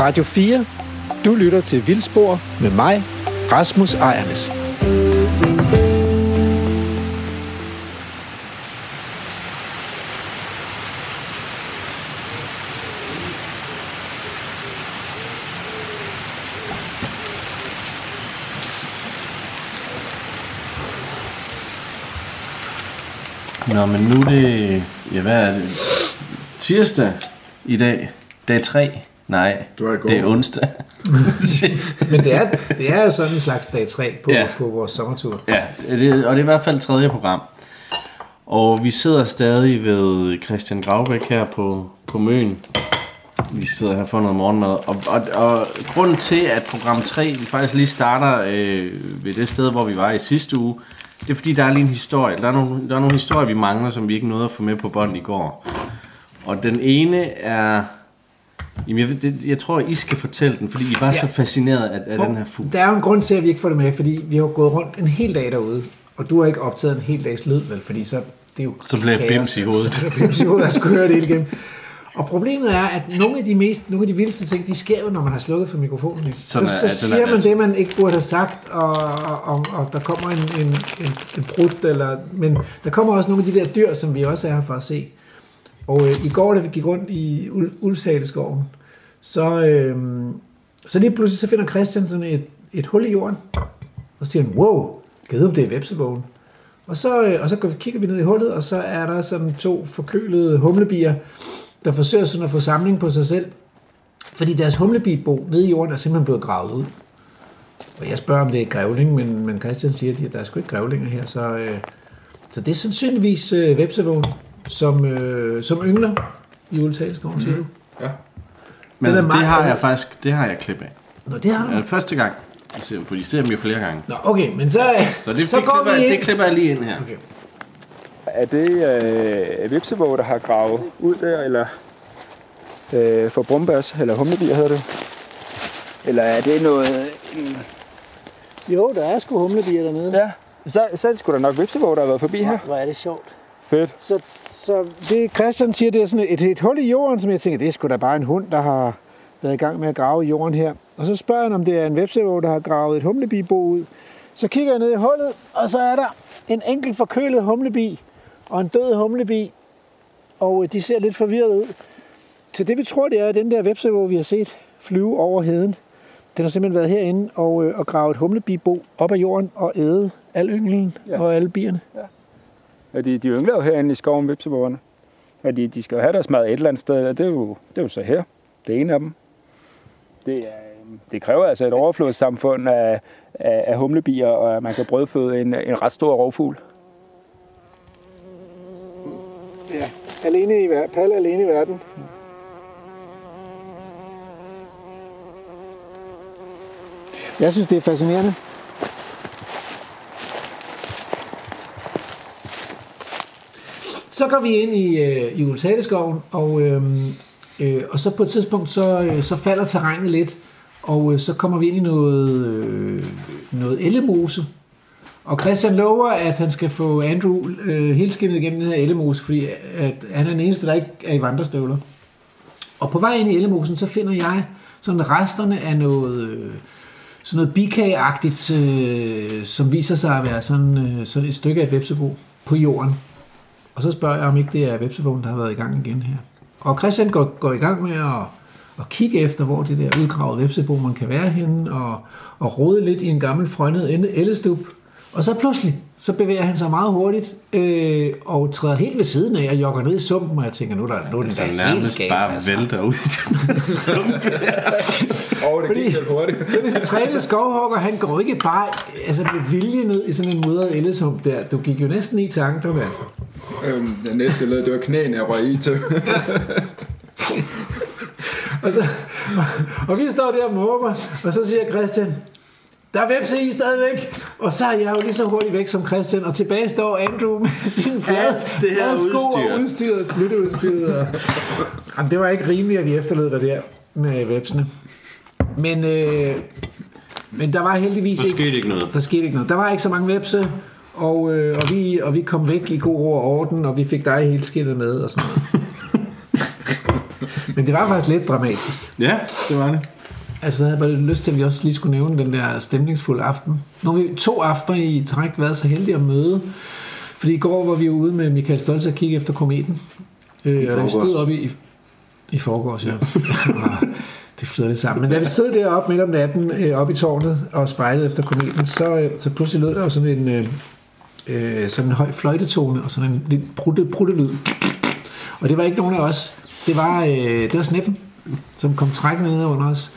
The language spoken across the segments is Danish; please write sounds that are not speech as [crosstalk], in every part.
Radio 4. Du lytter til Vildspor med mig, Rasmus Ejernes. Nå, men nu er det... Ja, hvad er det? Tirsdag i dag. Dag 3. Nej, Det var i går. det er onsdag. [laughs] Men det er, det er jo sådan en slags dag 3 på, Ja. på vores sommertur. Ja, det, og det er i hvert fald tredje program. Og vi sidder stadig ved Christian Gravbæk her på, på Møn. Vi sidder her for noget morgenmad. Og, og, og grunden til, at program 3 vi faktisk lige starter øh, ved det sted, hvor vi var i sidste uge, det er fordi, der er lige en historie. Der er nogle, der er nogle historier, vi mangler, som vi ikke nåede at få med på bånd i går. Og den ene er... Jamen, jeg, ved- det, jeg tror, I skal fortælle den, fordi I var ja. så fascineret af, af den her fugl. Der er jo en grund til, at vi ikke får det med, fordi vi har gået rundt en hel dag derude, og du har ikke optaget en hel dags lyd, vel? Fordi så, det er jo Så bliver jeg bims i hovedet. Så bliver bims i hovedet, skulle høre det hele igennem. Og problemet er, at nogle af de, mest, nogle af de vildeste ting, de sker jo, når man har slukket for mikrofonen. ikke? Så, så, er siger man det, man ikke burde have sagt, og, og, og, og der kommer en, en, en, en brud, eller, men der kommer også nogle af de der dyr, som vi også er her for at se. Og øh, i går, da vi gik rundt i Ulvsaleskoven, så, øh, så lige pludselig så finder Christian sådan et, et hul i jorden. Og så siger han, wow, kan om det er vepsevågen? Og så, øh, og så går vi- kigger vi ned i hullet, og så er der sådan to forkølede humlebier, der forsøger sådan at få samling på sig selv. Fordi deres humlebibo nede i jorden er simpelthen blevet gravet ud. Og jeg spørger, om det er grævling, men, men Christian siger, at der er sgu ikke grævlinger her. Så, øh, så det er sandsynligvis øh, vepsevågen, som, øh, som yngler i Ultalskoven, siger du? Ja. Men altså, det har jeg faktisk det har jeg klip af. Nå, det har du. Ja, første gang. Jeg ser, for de ser dem jo flere gange. Nå, okay, men så, Så det, så det, går klipper, vi det klipper jeg lige ind her. Okay. Er det øh, vipsevåg, der har gravet ud der, eller øh, for brumbas, eller humlebier hedder det? Eller er det noget... En... Jo, der er sgu humlebier dernede. Ja, så, så er det sgu da nok vipsevåg, der har været forbi her. Hvor er det sjovt. Fedt. Så, så det Christian siger, det er sådan et, et hul i jorden, som jeg tænker, det er sgu da bare en hund, der har været i gang med at grave i jorden her. Og så spørger han, om det er en vepsevåg, der har gravet et humlebibo ud. Så kigger jeg ned i hullet, og så er der en enkelt forkølet humlebi og en død humlebi. Og øh, de ser lidt forvirret ud. Så det vi tror, det er, at den der vepsevåg, vi har set flyve over heden, den har simpelthen været herinde og, øh, og gravet et humlebibo op af jorden og æde al ynglen Ja. ja. og alle bierne. Og de, de yngler jo herinde i skoven, vipsevågerne. Og de, de skal jo have deres mad et eller andet sted, og det er jo, det er jo så her. Det ene af dem. Det, er, det kræver altså et overflodssamfund af, af, af humlebier, og at man kan brødføde en, en ret stor rovfugl. Ja, alene i, Palle alene i verden. Jeg synes, det er fascinerende. Så går vi ind i, øh, i Ulsaleskoven, og, øh, øh, og så på et tidspunkt, så, øh, så falder terrænet lidt, og øh, så kommer vi ind i noget, øh, noget ellemose. Og Christian lover, at han skal få Andrew øh, helt skinnet igennem den her ellemose, fordi at han er den eneste, der ikke er i vandrestøvler. Og på vej ind i ellemosen, så finder jeg sådan resterne af noget, øh, sådan noget bikageagtigt, øh, som viser sig at være sådan, øh, sådan et stykke af et vepsebo på jorden. Og så spørger jeg, om ikke det er vepsebogen, der har været i gang igen her. Og Christian går, går i gang med at, at kigge efter, hvor det der udgravede vepsebo, man kan være henne, og, og rode lidt i en gammel frønnet ende- ellestup. Og så pludselig, så bevæger han sig meget hurtigt, øh, og træder helt ved siden af, og jogger ned i sumpen, og jeg tænker, nu er der nu er den Så da helt nærmest gal, bare altså. vælter ud i den sump. [laughs] Og det gik lidt hurtigt. [laughs] En trænet skovhugger, han går ikke bare altså med vilje ned i sådan en mudret ellesump der. Du gik jo næsten i til anklerne, altså. Øhm, det næste billede, det var knæene, jeg røg i til. Og, så, og, og vi står der og måber, og så siger Christian, der er vepse i stadigvæk. Og så er jeg jo lige så hurtigt væk som Christian, og tilbage står Andrew med sin flade, Alt det her sko udstyr. og udstyret, lytteudstyret. Og, jamen, det var ikke rimeligt, at vi efterlod dig der med vepsene. Men, øh, men der var heldigvis Der ikke... skete ikke noget. Der skete ikke noget. Der var ikke så mange vepse, og, øh, og, vi, og vi kom væk i god ro og orden, og vi fik dig helt skillet med og sådan noget. [laughs] Men det var faktisk lidt dramatisk. Ja, det var det. Altså, jeg havde bare lyst til, at vi også lige skulle nævne den der stemningsfulde aften. Nu har vi to aftener i træk været så heldige at møde. Fordi i går var vi jo ude med Michael Stoltz og kigge efter kometen. Øh, og vi stod op i, i, i forgårs, ja. [laughs] det flyder lidt sammen. Men da vi stod deroppe midt om natten, øh, oppe i tårnet og spejlede efter kometen, så, øh, så pludselig lød der jo sådan en, øh, øh, sådan en høj fløjtetone og sådan en lidt brutte, bruttelyd. Og det var ikke nogen af os. Det var, øh, det var snippen, som kom trækkende ned under os.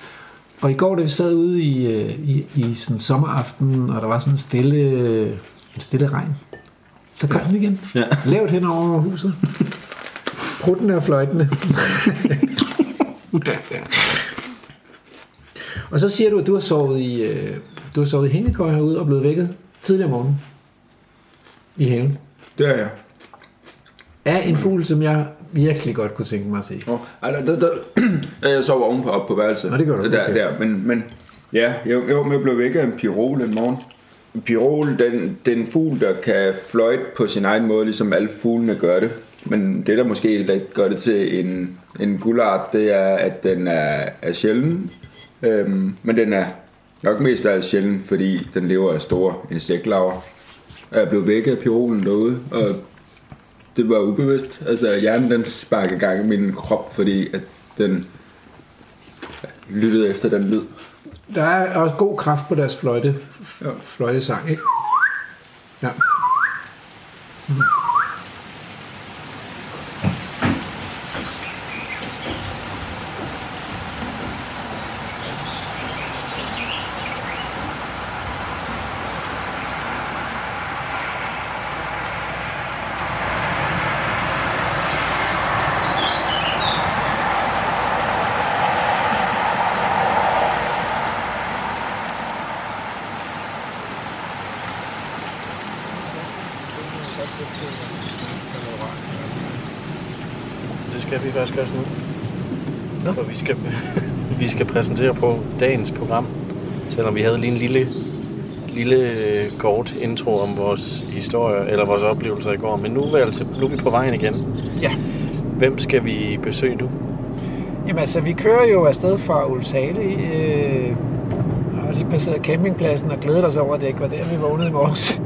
Og i går, da vi sad ude i, øh, i, i sådan en sommeraften, og der var sådan en stille, øh, en stille regn, så kom den igen. Ja. Lavt hen over huset. Pruttende og fløjtende. [laughs] og så siger du, at du har sovet i, øh, du har sovet i hængekøj herude og blevet vækket tidligere om morgenen i haven. Det er jeg. Af en fugl, som jeg virkelig godt kunne tænke mig at se. Oh, altså, der, der, [clears throat] jeg sov ovenpå op på værelset. Nå, det gør du, Der, okay. der. Men, men ja, jo, men jeg blev vækket af en pirol en morgen. En pirol, den, det er en fugl, der kan fløjte på sin egen måde, ligesom alle fuglene gør det. Men det, der måske gør det til en, en guldart, det er, at den er, er sjælden. Øhm, men den er nok mest af sjælden, fordi den lever af store insektlarver. Og Jeg blev vækket af pirolen derude, og det var ubevidst. Altså hjernen den sparkede gang i min krop, fordi at den lyttede efter den lyd. Der er også god kraft på deres fløjte, Ja. fløjtesang, ikke? Ja. Det skal vi faktisk også nu. Nå. For vi skal, vi skal præsentere på dagens program, selvom vi havde lige en lille, lille øh, kort intro om vores historie, eller vores oplevelser i går. Men nu er, vi altså, nu er vi på vejen igen. Ja. Hvem skal vi besøge nu? Jamen altså, vi kører jo afsted fra Ulsale, øh, og har lige passeret campingpladsen og glæder os over, at det ikke var der, vi vågnede i morges.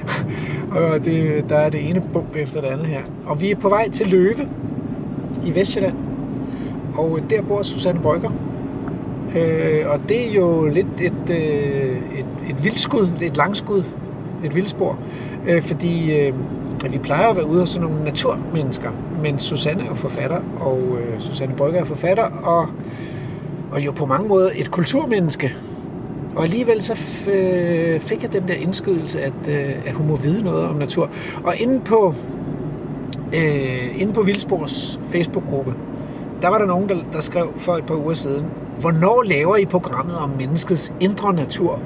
[laughs] og det, der er det ene bump efter det andet her. Og vi er på vej til Løve i Vestjylland, og der bor Susanne Brygger. Øh, og det er jo lidt et, øh, et, et vildskud, et langskud, et vildspor. Øh, fordi øh, vi plejer at være ude hos sådan nogle naturmennesker, men Susanne er jo forfatter, og øh, Susanne Brygger er forfatter, og, og jo på mange måder et kulturmenneske. Og alligevel så f- øh, fik jeg den der indskydelse, at, øh, at hun må vide noget om natur. Og inde på, øh, inde på Vildspors Facebook-gruppe, der var der nogen, der, der skrev for et par uger siden, hvornår laver I programmet om menneskets indre natur?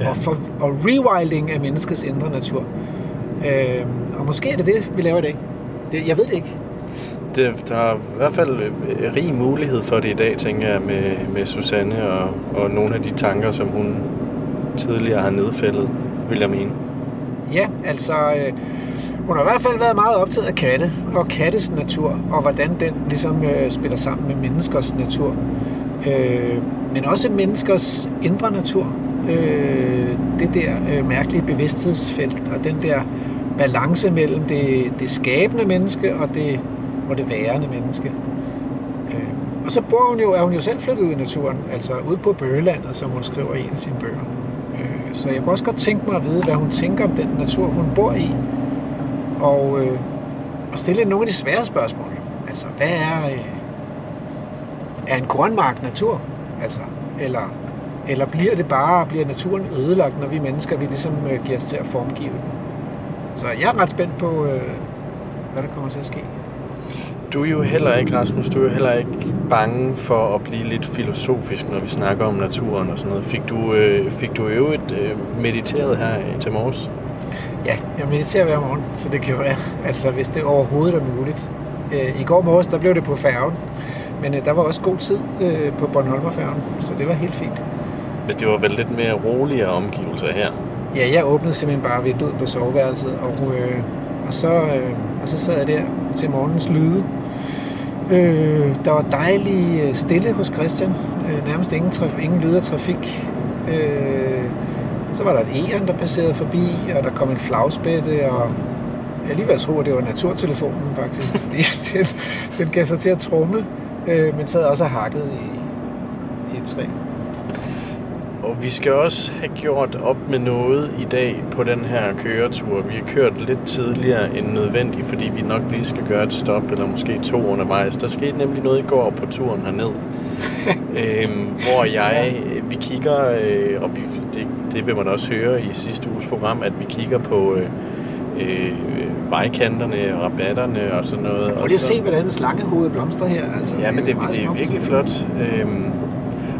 Ja. Og, for, og rewilding af menneskets indre natur. Øh, og måske er det det, vi laver i dag. Det, jeg ved det ikke. Det, der er i hvert fald øh, rig mulighed for det i dag, tænker jeg, med, med Susanne og, og nogle af de tanker, som hun tidligere har nedfældet, vil jeg mene. Ja, altså, øh, hun har i hvert fald været meget optaget af katte og kattes natur, og hvordan den ligesom øh, spiller sammen med menneskers natur. Øh, men også menneskers indre natur. Øh, det der øh, mærkelige bevidsthedsfelt, og den der balance mellem det, det skabende menneske og det, og det værende menneske. Øh, og så bor hun jo, er hun jo selv flyttet ud i naturen, altså ud på Bøgelandet, som hun skriver i en af sine bøger. Øh, Så jeg kunne også godt tænke mig at vide, hvad hun tænker om den natur, hun bor i. Og, øh, og stille nogle af de svære spørgsmål. Altså, hvad er, øh, er en grønmark natur? Altså, eller, eller bliver det bare, bliver naturen ødelagt, når vi mennesker, vi ligesom øh, giver os til at formgive den? Så jeg er ret spændt på, øh, hvad der kommer til at ske. Du er jo heller ikke, Rasmus, du er jo heller ikke bange for at blive lidt filosofisk, når vi snakker om naturen og sådan noget. Fik du, øh, fik du øvrigt øh, mediteret her i- til morges? Ja, jeg mediterer hver morgen, så det jo være, altså hvis det overhovedet er muligt. Øh, I går morges, der blev det på færgen, men øh, der var også god tid øh, på Bornholmerfærgen, så det var helt fint. Men det var vel lidt mere roligere omgivelser her. Ja, jeg åbnede simpelthen bare vinduet på soveværelset, og, øh, og, så, øh, og så sad jeg der til morgens lyde. Øh, der var dejlig øh, stille hos Christian. Øh, nærmest ingen, traf- ingen lyd af trafik. Øh, så var der et æren, der passerede forbi, og der kom en flagspætte, og jeg lige ved at tro, at det var naturtelefonen faktisk, [laughs] fordi den, den gav sig til at trumme, øh, men sad også og hakket i, i et træ. Og vi skal også have gjort op med noget i dag på den her køretur. Vi har kørt lidt tidligere end nødvendigt, fordi vi nok lige skal gøre et stop, eller måske to undervejs. Der skete nemlig noget i går på turen herned, [laughs] øhm, hvor jeg, vi kigger, øh, og vi, det, det vil man også høre i sidste uges program, at vi kigger på øh, øh, vejkanterne og rabatterne og sådan noget. Prøv Og lige at se, hvordan slangehovedet blomstrer her. Altså, Ja, men det, meget det er virkelig flot. Øhm,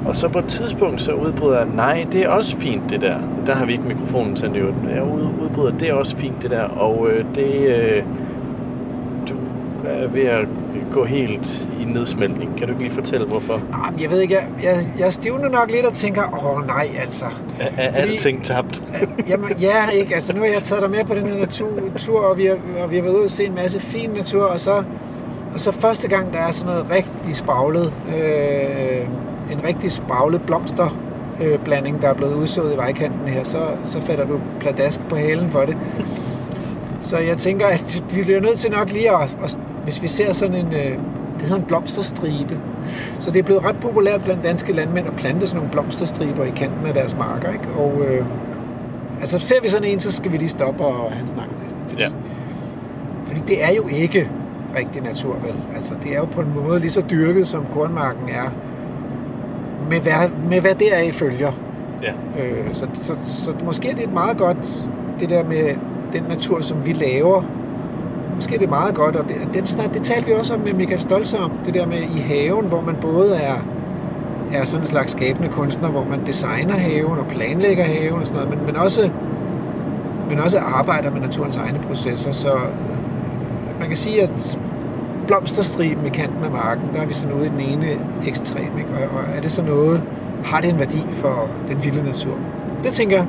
og så på et tidspunkt, så udbryder jeg, nej, det er også fint det der. Der har vi ikke mikrofonen tændt i øvrigt. Jeg ud- udbryder, det er også fint det der. Og øh, det, øh, er ved at gå helt i nedsmeltning. Kan du ikke lige fortælle, hvorfor? Jamen, jeg ved ikke, jeg, jeg, jeg stivner nok lidt og tænker, åh nej, altså. Er, er Fordi- alting tabt? Jamen, ja, ikke. Altså, nu har jeg taget dig med på den her natur, tur, og vi har, og vi har været ude og se en masse fin natur, og så, og så første gang, der er sådan noget rigtig spraglet, øh, en rigtig spraglet blomster, øh, blanding, der er blevet udsået i vejkanten her, så, så falder du pladask på halen for det. Så jeg tænker, at vi bliver nødt til nok lige at, at hvis vi ser sådan en, øh, det hedder en blomsterstribe. Så det er blevet ret populært blandt danske landmænd at plante sådan nogle blomsterstriber i kanten af deres marker, ikke? Og øh, altså ser vi sådan en, så skal vi lige stoppe og have en snak med. Fordi, Ja. fordi det er jo ikke rigtig natur, vel? Altså det er jo på en måde lige så dyrket, som kornmarken er, med hvad, med hvad er i følger. Ja. Øh, så, så, så måske er det et meget godt, det der med den natur, som vi laver. Måske er det meget godt, og det, den snak, det talte vi også om med Michael Stolze om, det der med i haven, hvor man både er, er sådan en slags skabende kunstner, hvor man designer haven og planlægger haven og sådan noget, men, men, også, men også arbejder med naturens egne processer. Så øh, man kan sige, at blomsterstriben i kanten af marken, der er vi sådan ude i den ene ekstrem. Ikke? Og, og er det så noget, har det en værdi for den vilde natur? Det tænker jeg.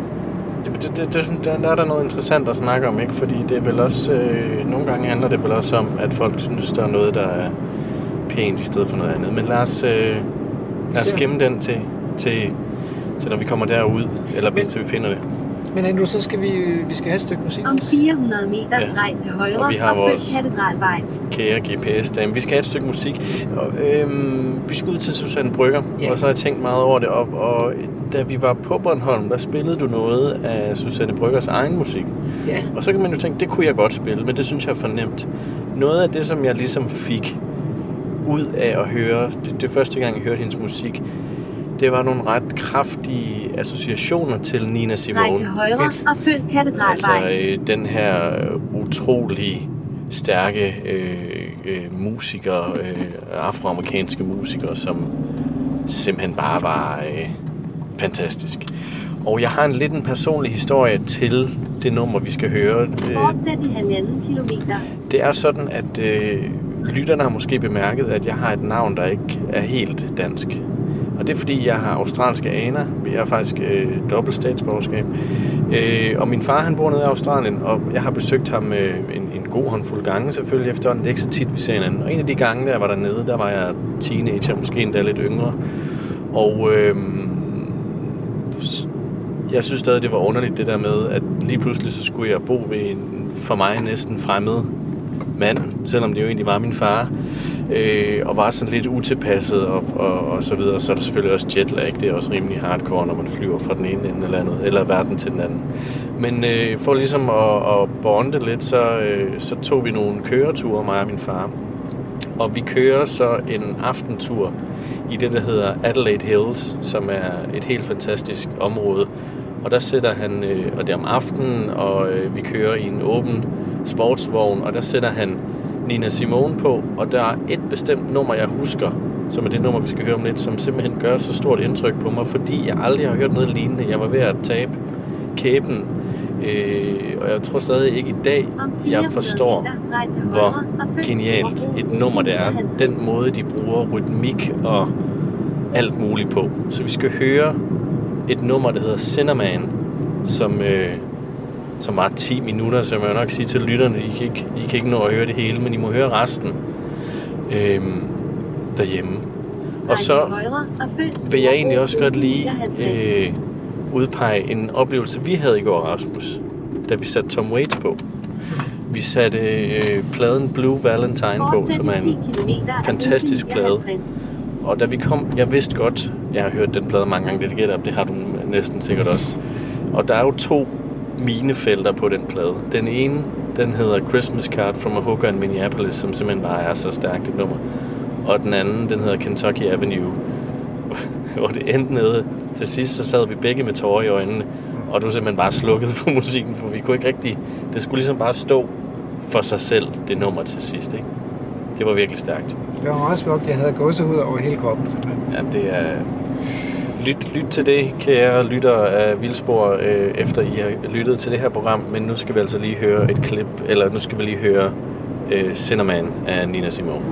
Det, det, det, det, der, der er der noget interessant at snakke om, ikke? Fordi det er vel også... Øh, nogle gange handler det vel også om, at folk synes, der er noget, der er pænt i stedet for noget andet. Men lad os, øh, lad os gemme den til, til, til, når vi kommer derud. Eller til vi finder det. Men Andrew, så skal vi, vi skal have et stykke musik. Om 400 meter Ja. drej til højre Og vi har og vores- katedralvej. Kære GPS-dame. Vi skal have et stykke musik. Og, øhm, vi skal ud til Susanne Brygger, Ja. og så har jeg tænkt meget over det. Og, og da vi var på Bornholm, der spillede du noget af Susanne Bryggers egen musik. Ja. Og så kan man jo tænke, det kunne jeg godt spille, men det synes jeg er for nemt. Noget af det, som jeg ligesom fik ud af at høre, det, det første gang, jeg hørte hendes musik, det var nogle ret kraftige associationer til Nina Drej Simone. til højre Fedt. og følg katedralvej. Altså øh, den her øh, utrolig stærke øh, øh, musikere, øh, afroamerikanske musikere, som simpelthen bare var øh, fantastisk. Og jeg har en lidt en personlig historie til det nummer, vi skal høre. Øh, Fortsæt i halvanden kilometer. det er sådan, at øh, lytterne har måske bemærket, at jeg har et navn, der ikke er helt dansk. Og det er fordi, jeg har australske aner. Jeg har faktisk øh, dobbelt statsborgerskab. Øh, og min far, han bor nede i Australien, og jeg har besøgt ham øh, en, en god håndfuld gange selvfølgelig efterhånden. Det er ikke så tit, vi ser hinanden. Og en af de gange, der jeg var dernede, der var jeg teenager, måske endda lidt yngre. Og øh, jeg synes stadig, det var underligt det der med, at lige pludselig så skulle jeg bo ved en for mig næsten fremmed mand, selvom det jo egentlig var min far, øh, og var sådan lidt utilpasset og, og, og så videre. Så er der selvfølgelig også jetlag, det er også rimelig hardcore, når man flyver fra den ene ende eller andet, eller verden til den anden. Men øh, for ligesom at, at bonde lidt, så, øh, så tog vi nogle køreture, mig og min far. Og vi kører så en aftentur i det, der hedder Adelaide Hills, som er et helt fantastisk område. Og der sætter han, øh, og det er om aftenen, og øh, vi kører i en åben sportsvogn, og der sætter han Nina Simone på, og der er et bestemt nummer, jeg husker, som er det nummer, vi skal høre om lidt, som simpelthen gør så stort indtryk på mig, fordi jeg aldrig har hørt noget lignende. Jeg var ved at tabe kæben, øh, og jeg tror stadig ikke i dag, jeg forstår, hvor genialt et nummer det er. Den måde, de bruger rytmik og alt muligt på. Så vi skal høre et nummer, der hedder Cinnamon, som, øh, som var 10 minutter, så jeg må nok sige til lytterne, I kan, ikke, I kan ikke nå at høre det hele, men I må høre resten. Øhm, derhjemme. Og så vil jeg egentlig også godt lige 59. øh, udpege en oplevelse, vi havde i går, Rasmus, da vi satte Tom Waits på. Vi satte øh, pladen Blue Valentine på, som er 10 en fantastisk plade. 59. Og da vi kom, jeg vidste godt, jeg har hørt den plade mange gange, det gætter jeg, det har du næsten sikkert også. Og der er jo to minefelter på den plade. Den ene, den hedder Christmas Card from a Hooker in Minneapolis, som simpelthen bare er så stærkt et nummer. Og den anden, den hedder Kentucky Avenue, [laughs] hvor det endte nede. Til sidst så sad vi begge med tårer i øjnene, og du simpelthen bare slukket for musikken, for vi kunne ikke rigtig... Det skulle ligesom bare stå for sig selv, det nummer til sidst, ikke? Det var virkelig stærkt. Det var meget smukt. Jeg havde gåsehud over hele kroppen, simpelthen. Ja, det er... Lyt, lyt til det, kære lytter af Vildspor, øh, efter I har lyttet til det her program. Men nu skal vi altså lige høre et klip, eller nu skal vi lige høre øh, Cinnamon af Nina Simone.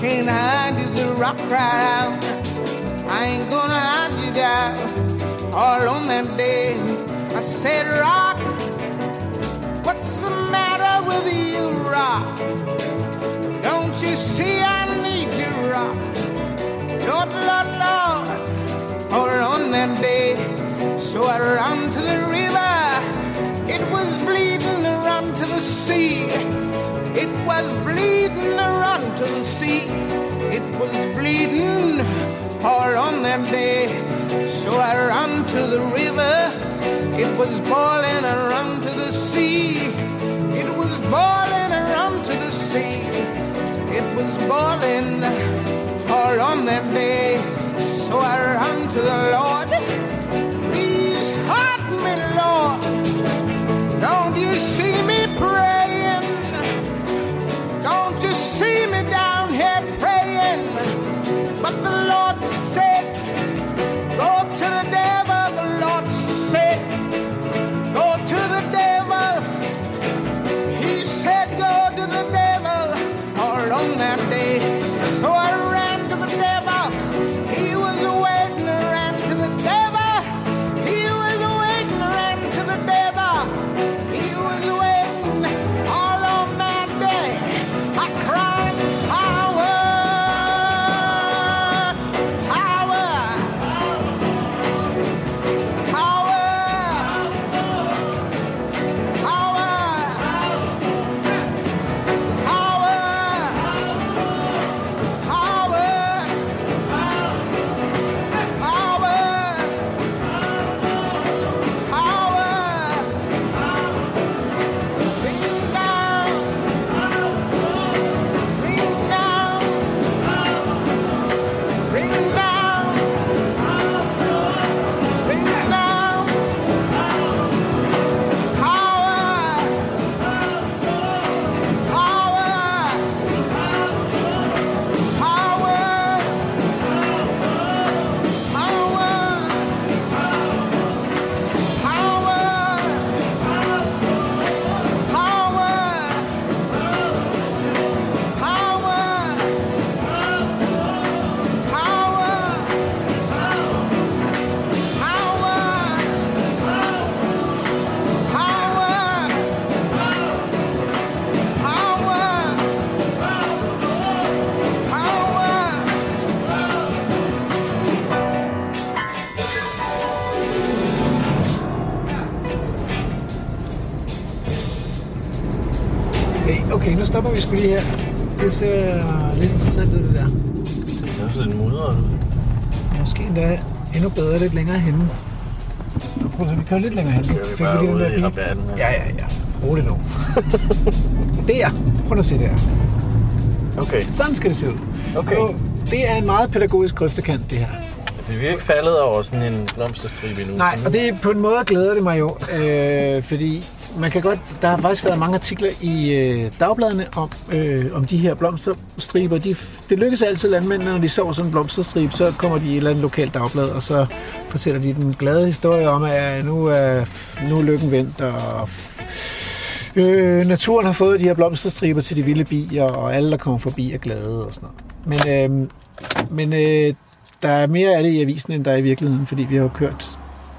Can't hide you, the rock cried out. I ain't gonna hide you down all on that day. I said, Rock, what's the matter with you, Rock? Don't you see I need you, Rock? Lord, Lord, Lord, all on that day. So I ran to the river. It was bleeding around to the sea. It was bleeding around to the sea. It was bleeding all on that day. So I ran to the river. It was boiling around to the sea. It was boiling around to the sea. It was boiling all on that day. So I ran to the Lord. Vi sgu lige her. Det ser lidt interessant ud, det der. Det er også lidt mudret ud. Måske endda endnu bedre lidt længere henne. Prøv at vi kører lidt længere hen. Nu Kører vi fik bare den ude i rabatten? Ja, ja, ja. Rolig nu. [laughs] der. Prøv nu at se der. Okay. Sådan skal det se ud. Okay. Nu det er en meget pædagogisk grøftekant, det her. Vi er ikke faldet over sådan en blomsterstribe endnu. Nej, og det på en måde glæder det mig jo, øh, fordi man kan godt, der har faktisk været mange artikler i øh, dagbladene om, øh, om de her blomsterstriber. De, det lykkes altid landmændene, når de sover sådan en blomsterstribe, så kommer de i et eller andet lokalt dagblad, og så fortæller de den glade historie om, at øh, nu er, nu er lykken vendt, og øh, naturen har fået de her blomsterstriber til de vilde bier, og alle, der kommer forbi, er glade og sådan noget. Men, øh, men øh, der er mere af det i avisen, end der er i virkeligheden, fordi vi har jo kørt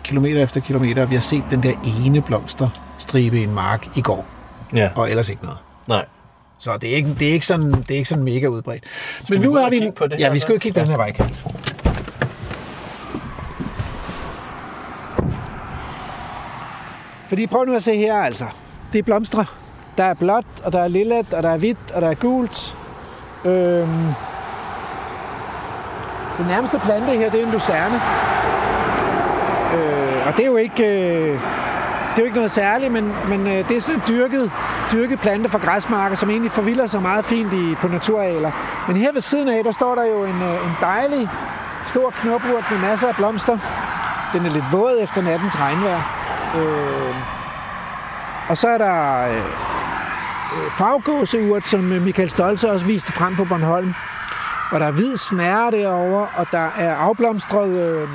kilometer efter kilometer, og vi har set den der ene blomsterstribe i en mark i går, Ja, og ellers ikke noget. nej. Så det er ikke, det er ikke, sådan, det er ikke sådan mega udbredt. Men vi nu har vi... kigge på det ja, vi skal og kigge på den her vejkant. Fordi prøv nu at se her, altså. Det er blomstre. Der er blåt, og der er lillet, og der er hvidt, og der er gult. Øhm, den nærmeste plante her, det er en lucerne. Og det er jo ikke... Øh, det er jo ikke noget særligt, men, men øh, det er sådan en dyrket, dyrket plante fra græsmarker, som egentlig forvilder sig meget fint i, på naturarealer. Men her ved siden af, der står der jo en, øh, en dejlig stor knopurt med masser af blomster. Den er lidt våd efter nattens regnvejr. Øh, og så er der øh, øh, farvegåseurt, som øh, Michael Stolze også viste frem på Bornholm. Og der er hvid snære derovre, og der er afblomstret øh,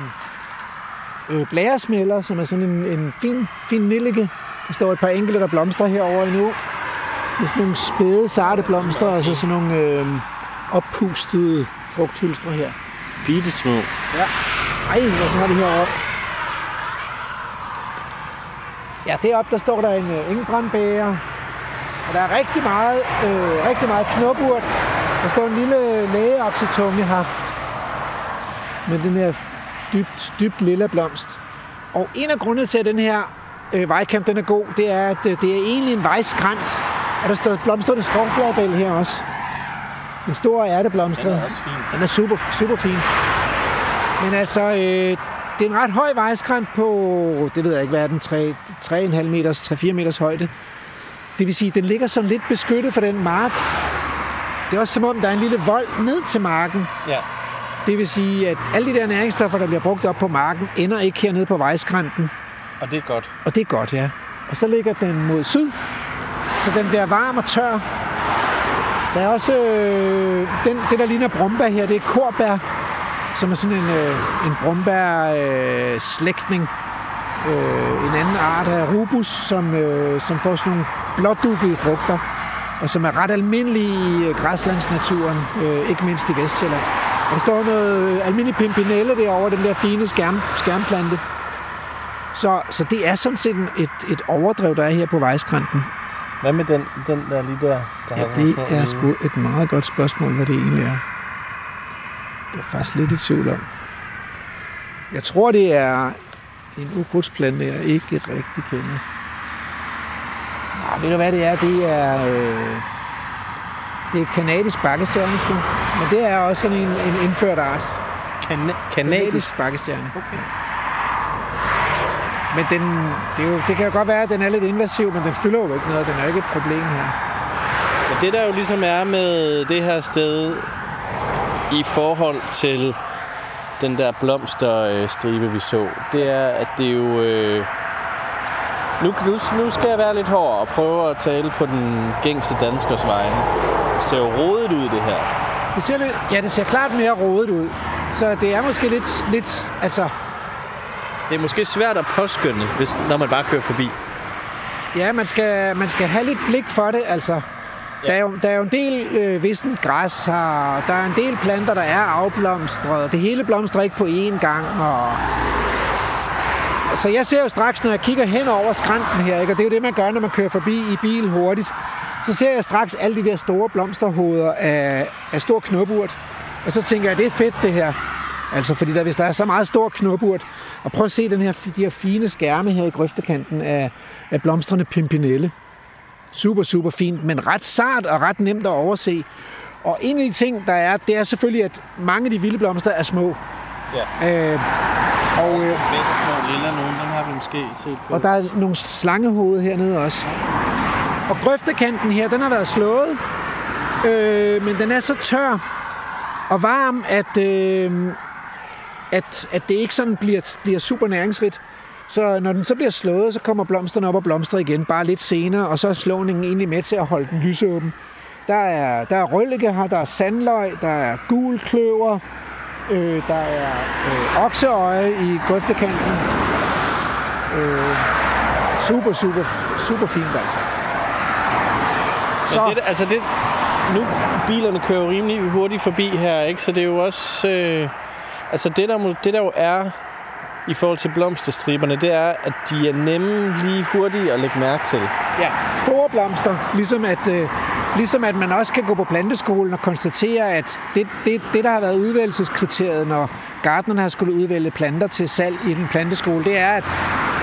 øh, blæresmælder, som er sådan en, en fin, fin nillike. Der står et par enkelte, der blomstrer herover endnu. Med sådan nogle spæde, sarte blomster, og så sådan nogle øh, oppustede frugthylstre her. Bitte små. Ej, hvad så har vi herovre? Ja, deroppe der står der en øh, engelbrandbæger. Og der er rigtig meget, øh, rigtig meget knopurt. Der står en lille lægeoxytomie her. Med den her dybt, dybt lille blomst. Og en af grundene til, at den her øh, vejkant den er god, det er, at øh, det er egentlig en vejskrant. Og der står blomstrende skovfladbæl her også. En stor ærteblomstret. Den er også fin. Den er super, super fin. Men altså, øh, det er en ret høj vejskrant på, det ved jeg ikke, hvad er den, 3, 3,5 meters, 3-4 meters højde. Det vil sige, den ligger sådan lidt beskyttet for den mark. Det er også som om, der er en lille vold ned til marken. Ja. Det vil sige, at alle de der næringsstoffer, der bliver brugt op på marken, ender ikke hernede på vejskranten. Og det er godt. Og det er godt, ja. Og så ligger den mod syd, så den bliver varm og tør. Der er også øh, den, det, der ligner brumbær her, det er korbær, som er sådan en, øh, en brumbær-slægtning. Øh, øh, en anden art af rubus, som, øh, som får sådan nogle blådukkede frugter, og som er ret almindelige i øh, græslandsnaturen, øh, ikke mindst i Vestjylland. Og der står noget almindelig pimpinelle derovre, den der fine skærm, skærmplante. Så, så det er sådan set et, et overdrev, der er her på vejskranten. Hvad med den, den der lige der? der Ja, har det er hvide? sgu et meget godt spørgsmål, hvad det egentlig er. Det er faktisk lidt i tvivl om. Jeg tror, det er en ukrudtsplante, jeg ikke rigtig kender. Nå, ved du hvad det er? Det er, øh, det er kanadisk bakkestjerne, sgu. Men det er også sådan en, en indført art. Kana- kanadisk. Bakkestjerne. Okay. Men den, det, er jo, det kan jo godt være, at den er lidt invasiv, men den fylder jo ikke noget. Den er ikke et problem her. Men det der jo ligesom er med det her sted i forhold til den der blomsterstribe, vi så, det er, at det jo... Øh, nu, nu, nu skal jeg være lidt hård og prøve at tale på den gængse danskers vegne. Ser jo rodet ud, det her. Det ser lidt, ja, det ser klart mere rodet ud. Så det er måske lidt, lidt altså, Det er måske svært at påskynde, hvis, når man bare kører forbi. ja, man skal, man skal have lidt blik for det, altså. Der er, jo, der er jo en del øh, vissent græs her, der er en del planter, der er afblomstret, det hele blomstrer ikke på én gang, og... Så jeg ser jo straks, når jeg kigger hen over skrænten her, ikke? og det er jo det, man gør, når man kører forbi i bil hurtigt, så ser jeg straks alle de der store blomsterhoveder af, af stor knopurt, og så tænker jeg, det er fedt det her. Altså, fordi der, hvis der er så meget stor knopurt, og prøv at se den her, de her fine skærme her i grøftekanten af, af blomstrende pimpinelle. Super, super fint, men ret sart og ret nemt at overse. Og en af de ting, der er, det er selvfølgelig, at mange af de vilde blomster er små. Ja. Øh, og, øh, små lille nogen, dem har vi måske set på. og der er nogle slangehoved hernede også. Og grøftekanten her, den har været slået, øh, men den er så tør, og varm, at, øh, at, at det ikke sådan bliver, bliver super næringsrigt. Så når den så bliver slået, så kommer blomsterne op og blomstrer igen, bare lidt senere, og så er slåningen egentlig med til at holde den lysåben. Der er, der er røllike her, der er sandløg, der er gul kløver, øh, der er øh, okseøje i grøftekanten. Øh, super, super, super fint altså. Men altså, det, altså det, nu bilerne kører jo rimelig hurtigt forbi her, ikke? Så det er jo også... Øh, altså det der, det der jo er i forhold til blomsterstriberne, det er, at de er nemme lige hurtigt at lægge mærke til. Ja, store blomster, ligesom at, øh, ligesom at man også kan gå på planteskolen og konstatere, at det, det, det der har været udvælgelseskriteriet, når gartnerne har skulle udvælge planter til salg i den planteskole, det er, at,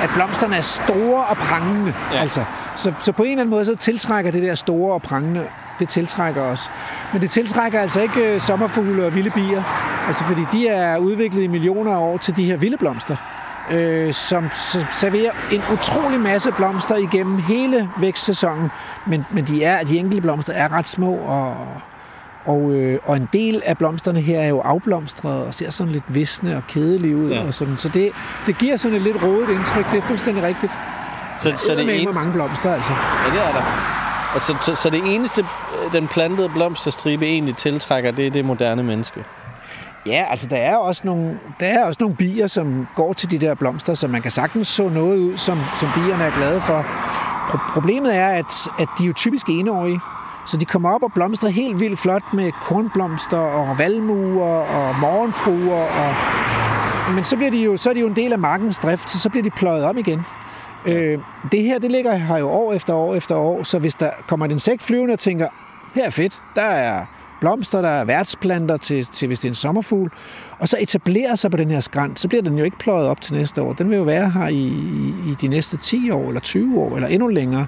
at blomsterne er store og prangende. Ja. Altså, så, så på en eller anden måde, så tiltrækker det der store og prangende, det tiltrækker os. Men det tiltrækker altså ikke øh, sommerfugle og vilde bier, altså fordi de er udviklet i millioner af år til de her vilde blomster øh, som s- serverer en utrolig masse blomster igennem hele vækstsæsonen, men, men de, er, de enkelte blomster er ret små, og, og, øh, og en del af blomsterne her er jo afblomstret og ser sådan lidt visne og kedelige ud, ja. Og sådan, så det, det giver sådan et lidt rodet indtryk, det er fuldstændig rigtigt. Så, så det eneste, mange blomster, altså. ja, det er der. Altså, så, så det eneste, øh, den plantede blomsterstribe egentlig tiltrækker, det er det moderne menneske. Ja, altså der er også nogle, der er også nogle bier, som går til de der blomster, så man kan sagtens så noget ud, som, som bierne er glade for. Pro- problemet er, at, at de er jo typisk enårige, så de kommer op og blomstrer helt vildt flot med kornblomster og valmuer og morgenfruer. Og, men så, bliver de jo, så er de jo en del af markens drift, så så bliver de pløjet om igen. Øh, det her, det ligger her jo år efter år efter år, så hvis der kommer en insekt flyvende og tænker, her er fedt, der er blomster, der er værtsplanter til, til hvis det er en sommerfugl, og så etablerer sig på den her skrænt, så bliver den jo ikke pløjet op til næste år. Den vil jo være her i, i, i de næste 10 år, eller 20 år, eller endnu længere.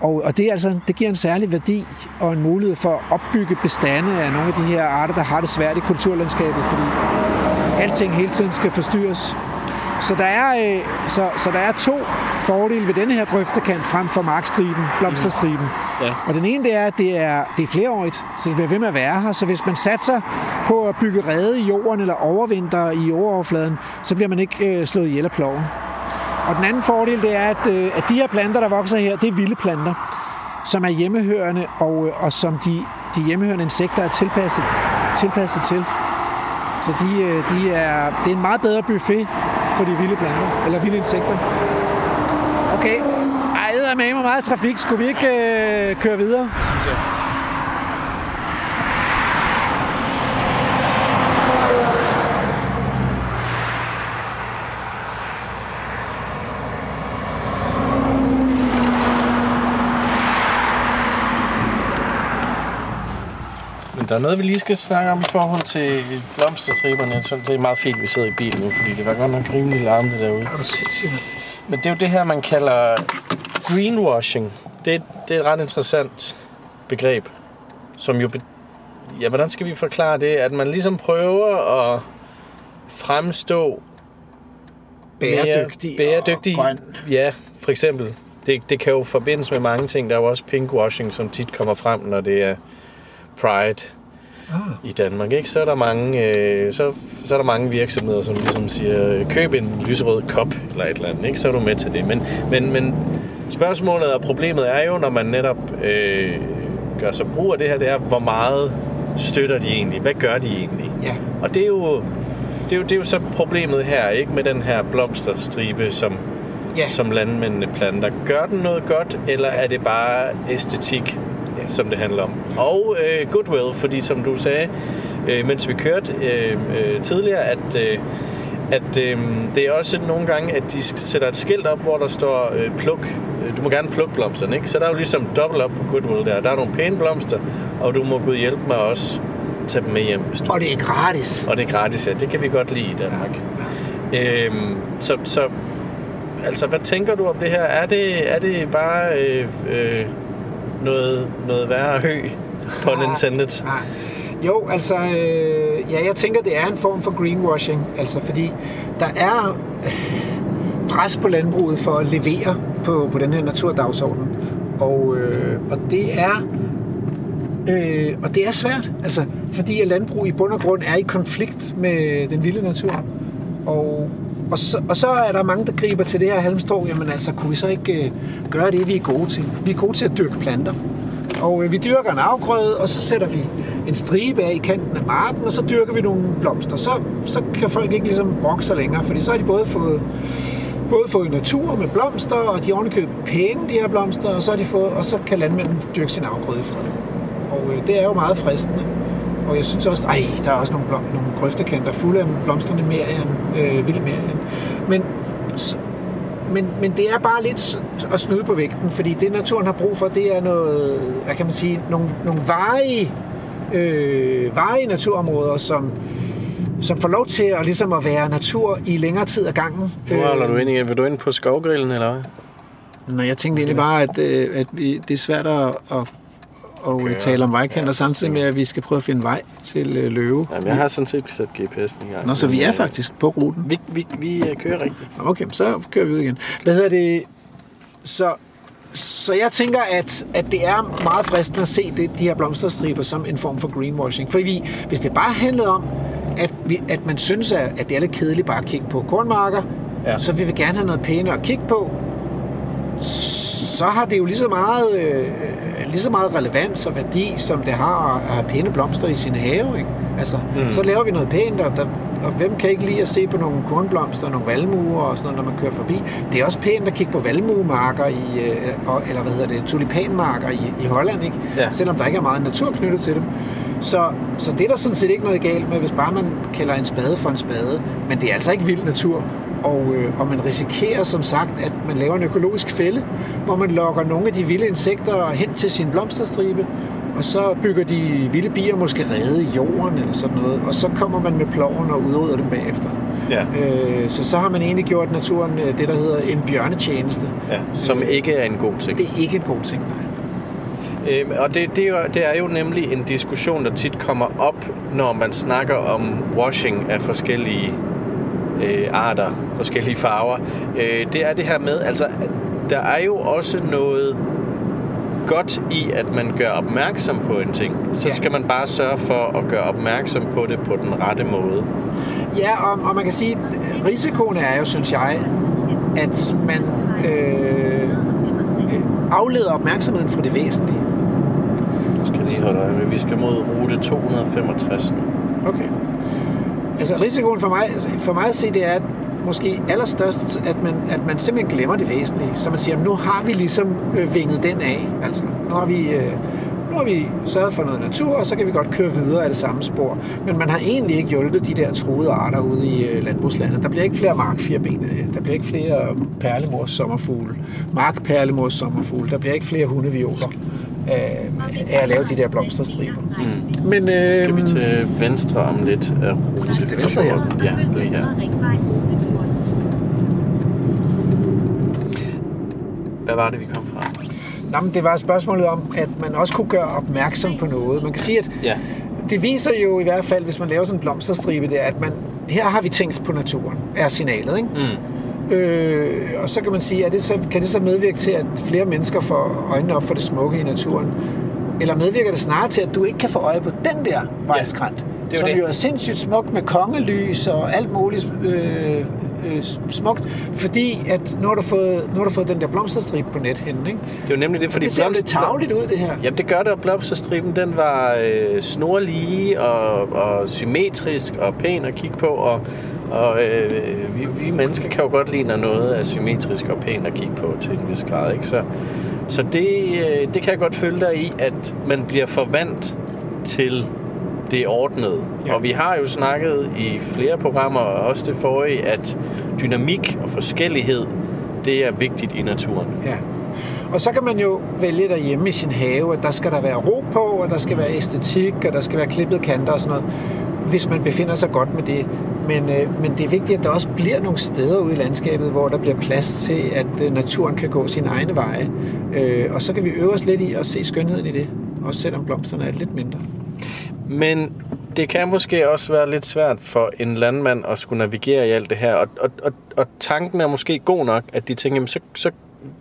Og, og det, er altså, det giver en særlig værdi og en mulighed for at opbygge bestande af nogle af de her arter, der har det svært i kulturlandskabet, fordi alting hele tiden skal forstyrres. Så der er, øh, så, så der er to fordele ved denne her grøftekant frem for markstriben, blomsterstriben. Ja. Og den ene det er, at det er, det er flereårigt, så det bliver ved med at være her. Så hvis man satser på at bygge rede i jorden eller overvinter i jordoverfladen, så bliver man ikke øh, slået ihjel af ploven. Og den anden fordel det er, at, øh, at de her planter, der vokser her, det er vilde planter, som er hjemmehørende, og, øh, og som de, de hjemmehørende insekter er tilpasset, tilpasset til. Så de, øh, de er, det er en meget bedre buffet for de vilde planter, eller vilde insekter. Okay. Ej, det er med mig meget trafik. Skulle vi ikke øh, køre videre? Synes jeg. Der er noget, vi lige skal snakke om i forhold til blomsterstriberne. Jeg synes, det er meget fint, at vi sidder i bilen nu, fordi det var godt nok rimelig larmende derude. Er du sindssygt? Men det er jo det her, man kalder greenwashing. Det, det er et ret interessant begreb, som jo... be- Ja, hvordan skal vi forklare det? At man ligesom prøver at fremstå Bæredygtig, bæredygtig. og grøn. Ja, for eksempel. Det, det kan jo forbindes med mange ting. Der er jo også pinkwashing, som tit kommer frem, når det er Pride Ah. i Danmark. Ikke? Så, er der mange, øh, så, så er der mange virksomheder, som ligesom siger, køb en lyserød kop eller et eller andet. Ikke? Så er du med til det. Men, men, men spørgsmålet og problemet er jo, når man netop øh, gør sig brug af det her, det er, hvor meget støtter de egentlig? Hvad gør de egentlig? Ja. Og det er jo, det er jo, det er jo så problemet her, ikke med den her blomsterstribe, som, Ja. som landmændene planter. Gør den noget godt, eller er det bare æstetik. Som det handler om? Og øh, goodwill, fordi som du sagde, øh, mens vi kørte øh, øh, tidligere, at, øh, at øh, det er også nogle gange, at de sætter et skilt op, hvor der står øh, pluk. Øh, Du må gerne plukke blomsterne, ikke? Så der er jo ligesom dobbelt op på goodwill der. Der er nogle pæne blomster, og du må gå hjælpe med også tage dem med hjem, hvis du Og det er gratis. og det er gratis, ja. Det kan vi godt lide i Danmark. Øhm, så, så, altså, hvad tænker du om det her? Er det, er det bare øh, øh, noget, noget værre hø på Nintendo? Nej. Jo, altså, øh, ja, jeg tænker, det er en form for greenwashing, altså fordi der er øh, pres på landbruget for at levere på, på den her naturdagsorden, og, øh, og det er Øh, og det er svært, altså, fordi at landbrug i bund og grund er i konflikt med den vilde natur. Og, og, så, og så er der mange, der griber til det her halmstrå. Jamen altså, kunne vi så ikke øh, gøre det, vi er gode til? Vi er gode til at dyrke planter. Og øh, vi dyrker en afgrøde, og så sætter vi en stribe af i kanten af marken, og så dyrker vi nogle blomster. Så, så kan folk ikke ligesom brokke sig længere, fordi så har de både fået både fået natur med blomster, og de har pæne, de her blomster, og så, har de fået, og så kan landmanden dyrke sin afgrøde i fred. Og øh, det er jo meget fristende. Og jeg synes også, ej, der er også nogle, blom, nogle grøftekanter fulde af blomstrende mere end øh, vild mere end. Men, men, men det er bare lidt at snyde på vægten, fordi det naturen har brug for, det er noget, hvad kan man sige, nogle, nogle varige, øh, varige naturområder, som, som får lov til at, ligesom at være natur i længere tid ad gangen. Nu holder du ind igen. Vil du ind på skovgrillen, eller hvad? Nå, jeg tænkte egentlig bare, at, øh, at det er svært at, at, at okay, tale om vejkanter, samtidig med, at vi skal prøve at finde vej til øh, Løve. Jamen, jeg har sådan set sat GPS'en i gang. Nå, så vi er øh, faktisk på ruten. Vi, vi, vi øh, kører rigtigt. Okay, så kører vi ud igen. Hvad hedder det? Så, så jeg tænker, at, at det er meget fristende at se det, de her blomsterstriber som en form for greenwashing. For vi, hvis det bare handlede om, at, vi, at man synes, at, at det er lidt kedeligt bare at kigge på kornmarker, Ja. ja. så vi vil gerne have noget pænere at kigge på, så har det jo lige så meget, øh, lige så meget relevans og værdi, som det har at have pæne blomster i sin have. Ikke? Altså, mm. Så laver vi noget pænt, og, der, og hvem kan ikke lide at se på nogle kornblomster, nogle valmuer og sådan noget, når man kører forbi. Det er også pænt at kigge på valmuemarker, i, øh, og- eller hvad hedder det, tulipanmarker i, i Holland, ikke? Ja. selvom der ikke er meget natur knyttet til dem. Så, så det er der sådan set ikke noget galt med, hvis bare man kalder en spade for en spade. Men det er altså ikke vild natur. Og, øh, og man risikerer som sagt, at man laver en økologisk fælde, hvor man lokker nogle af de vilde insekter hen til sin blomsterstribe, og så bygger de vilde bier måske rede i jorden eller sådan noget, og så kommer man med ploven og udrydder dem bagefter. Ja. Øh, så så har man egentlig gjort naturen øh, det, der hedder en bjørnetjeneste. ja. Som ikke er en god ting. Det er ikke en god ting, nej. Øhm, og det, det, er det er jo nemlig en diskussion, der tit kommer op, når man snakker om washing af forskellige øh, arter, forskellige farver. Øh, det er det her med, altså, der er jo også noget godt i, at man gør opmærksom på en ting. Så Ja. skal man bare sørge for at gøre opmærksom på det på den rette måde. Ja, og, og man kan sige, at risikoen er jo, synes jeg, at man øh, afleder opmærksomheden fra det væsentlige. Jeg skal lige holde øje med. Vi skal mod rute 265. nu. Okay. Altså risikoen for mig, for mig at se, det er at måske allerstørst, at man, at man simpelthen glemmer det væsentlige. Så man siger, nu har vi ligesom øh, vinget den af. Altså, nu har vi... Øh, nu har vi sørget for noget natur, og så kan vi godt køre videre af det samme spor. Men man har egentlig ikke hjulpet de der troede arter ude i øh, landbrugslandet. Der bliver ikke flere markfirbenede. Øh, der bliver ikke flere perlemors sommerfugle. Markperlemors sommerfugle. Der bliver ikke flere hundevioler af, af at lave de der blomsterstriber. Mm. Men, øh, Skal vi til venstre om lidt af rute Til venstre, ja. 14? Ja, lige her. Hvad var det, vi kom fra? Nå, men det var spørgsmålet om, at man også kunne gøre opmærksom på noget. Man kan sige, at Ja. det viser jo i hvert fald, hvis man laver sådan en blomsterstribe der, at man, her har vi tænkt på naturen, er signalet. Ikke? Mm. Øh, og så kan man sige, at det så, kan det så medvirke til, at flere mennesker får øjnene op for det smukke i naturen? Eller medvirker det snarere til, at du ikke kan få øje på den der vejskrant, ja, jo som det. jo er sindssygt smuk med kongelys og alt muligt øh, øh, smukt, fordi at nu har, du fået, nu har du fået den der blomsterstribe på net henne, ikke? Det er jo nemlig det, fordi det ser jo lidt blomster- tavligt ud, det her. Jamen det gør det, og blomsterstriben den var øh, snorlige og, og symmetrisk og pæn at kigge på, og, og øh, vi, vi mennesker kan jo godt lide, når noget er symmetrisk og pænt at kigge på til en vis grad. Ikke? Så, så det, øh, det kan jeg godt følge dig i, at man bliver forvandt til det ordnede. Ja. Og vi har jo snakket i flere programmer, og også det forrige, at dynamik og forskellighed, det er vigtigt i naturen. Ja. Og så kan man jo vælge derhjemme i sin have, at der skal der være ro på, og der skal være æstetik, og der skal være klippede kanter og sådan noget, hvis man befinder sig godt med det. Men, øh, men det er vigtigt, at der også bliver nogle steder ude i landskabet, hvor der bliver plads til, at øh, naturen kan gå sine egne veje. Øh, og så kan vi øve os lidt i at se skønheden i det, også selvom blomsterne er lidt mindre. Men det kan måske også være lidt svært for en landmand at skulle navigere i alt det her. Og, og, og, og tanken er måske god nok, at de tænker, jamen, så, så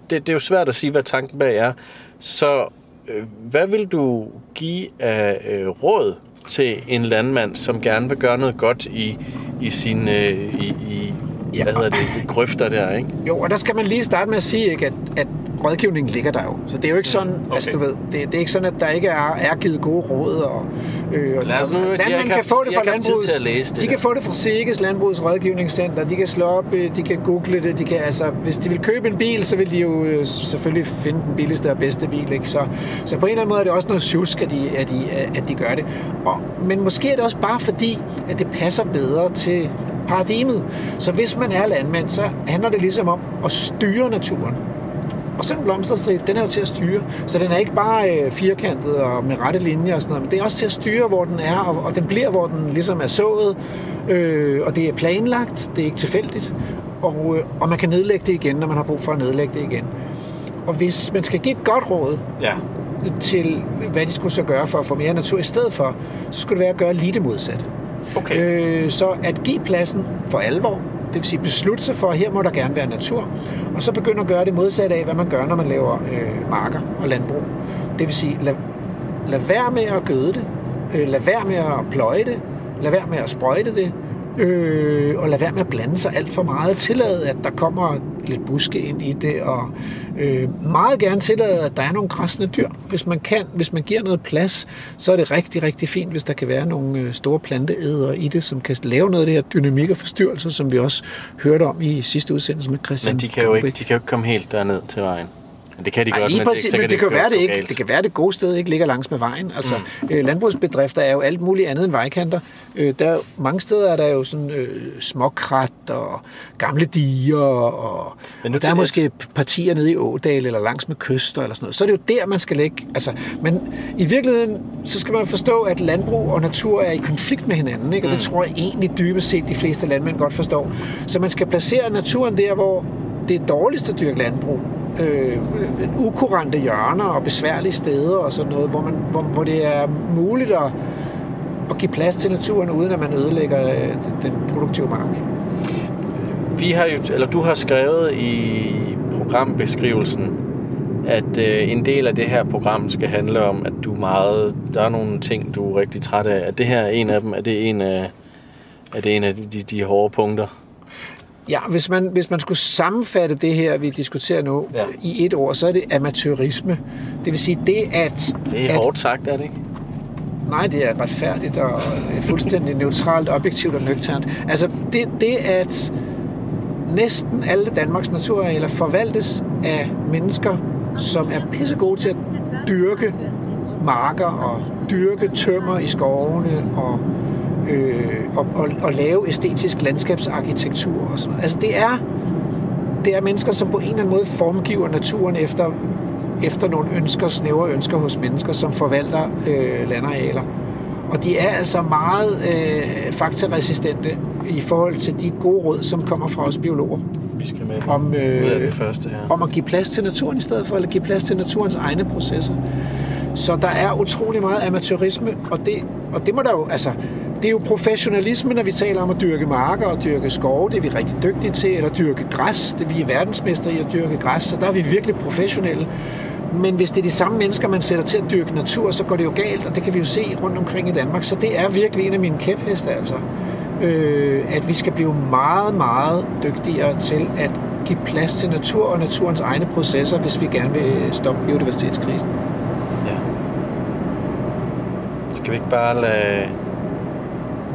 det, det er jo svært at sige, hvad tanken bag er. Så øh, hvad vil du give af øh, råd til en landmand, som gerne vil gøre noget godt i, i sin øh, i, i Ja. hvad hedder det, grøfter der, ikke? Jo, og der skal man lige starte med at sige, ikke, at, at rådgivningen ligger der jo. Så det er jo ikke sådan, okay. altså du ved, det, det er ikke sådan, at der ikke er, er givet gode råd. Og, øh, og Lad os nu- de landmænd kan haft- få de det fra landbrugets, til at læse det De der. kan få det fra Sikkes Landbrugets Rådgivningscenter. De kan slå op, øh, de kan google det. De kan, altså, hvis de vil købe en bil, så vil de jo øh, selvfølgelig finde den billigste og bedste bil. Ikke? Så, så på en eller anden måde er det også noget tjusk, at de, at de, at de gør det. Og, men måske er det også bare fordi, at det passer bedre til paradigmet. Så hvis man er landmand, så handler det ligesom om at styre naturen. Og sådan en blomsterstrip, den er jo til at styre. Så den er ikke bare øh, firkantet og med rette linjer og sådan noget, men det er også til at styre, hvor den er, og, og den bliver, hvor den ligesom er sået. Øh, og det er planlagt, det er ikke tilfældigt. Og, øh, og man kan nedlægge det igen, når man har brug for at nedlægge det igen. Og hvis man skal give et godt råd Ja. til, hvad de skulle så gøre for at få mere natur i stedet for, så skulle det være at gøre lige det modsatte. Okay. Øh, så at give pladsen for alvor, det vil sige beslutte sig for, at her må der gerne være natur, og så begynde at gøre det modsatte af, hvad man gør, når man laver øh, marker og landbrug. Det vil sige, lad, lad være med at gøde det, øh, lad være med at pløje det, lad være med at sprøjte det, øh, og lad være med at blande sig alt for meget. Tillad, at der kommer lidt buske ind i det, og øh, meget gerne tillade, at der er nogle græsne dyr. Hvis man kan, hvis man giver noget plads, så er det rigtig, rigtig fint, hvis der kan være nogle øh, store planteædere i det, som kan lave noget af det her dynamik og forstyrrelse, som vi også hørte om i sidste udsendelse med Christian. Men de kan, jo ikke, de kan jo ikke komme helt derned til vejen. Men det kan de Ej, godt, lige men det, men kan det, kan være, det ikke. Det kan være, det gode sted ikke ligger langs med vejen. Altså, mm. øh, landbrugsbedrifter er jo alt muligt andet end vejkanter. Øh, der, er mange steder er der jo sådan øh, småkrat og gamle diger, og, Men nu og der er måske partier nede i Ådal eller langs med kyster eller sådan noget. Så er det jo der, man skal lægge. Altså, men i virkeligheden, så skal man forstå, at landbrug og natur er i konflikt med hinanden. Ikke? Og det tror jeg egentlig dybest set de fleste landmænd godt forstår. Så man skal placere naturen der, hvor det er dårligst at dyrke landbrug øh, ukurante hjørner og besværlige steder og sådan noget, hvor, man, hvor, hvor det er muligt at, at give plads til naturen, uden at man ødelægger øh, den produktive mark. Vi har jo, eller du har skrevet i programbeskrivelsen, at øh, en del af det her program skal handle om, at du meget, der er nogle ting, du er rigtig træt af. Er det her en af dem? Er det en af, er det en af de, de, de hårde punkter? Ja, hvis man, hvis man skulle sammenfatte det her, vi diskuterer nu, Ja. i et ord, så er det amatørisme. Det vil sige det, at... Det er at, hårdt sagt, er det ikke? Nej, det er retfærdigt og fuldstændig neutralt, objektivt og nøgternt. Altså, det, det at næsten alle Danmarks naturarealer forvaltes af mennesker, som er pissegode til at dyrke marker og dyrke tømmer i skovene og, øh, og, og, og lave æstetisk landskabsarkitektur og sådan noget. Altså, det er, det er mennesker, som på en eller anden måde formgiver naturen efter efter nogle ønsker, snævre ønsker hos mennesker, som forvalter øh, landarealer. Og de er altså meget øh, faktaresistente i forhold til de gode råd, som kommer fra os biologer, Vi skal med om, af det øh, første her. om at give plads til naturen i stedet for, eller give plads til naturens egne processer. Så der er utrolig meget amatørisme, og det, og det må der jo, altså, det er jo professionalisme, når vi taler om at dyrke marker og dyrke skove, det er vi rigtig dygtige til, eller dyrke græs, det vi er verdensmester i at dyrke græs, så der er vi virkelig professionelle. Men hvis det er de samme mennesker, man sætter til at dyrke natur, så går det jo galt, og det kan vi jo se rundt omkring i Danmark. Så det er virkelig en af mine kæpheste, altså. Øh, at vi skal blive meget, meget dygtigere til at give plads til natur og naturens egne processer, hvis vi gerne vil stoppe biodiversitetskrisen. Ja. Skal vi ikke bare lade,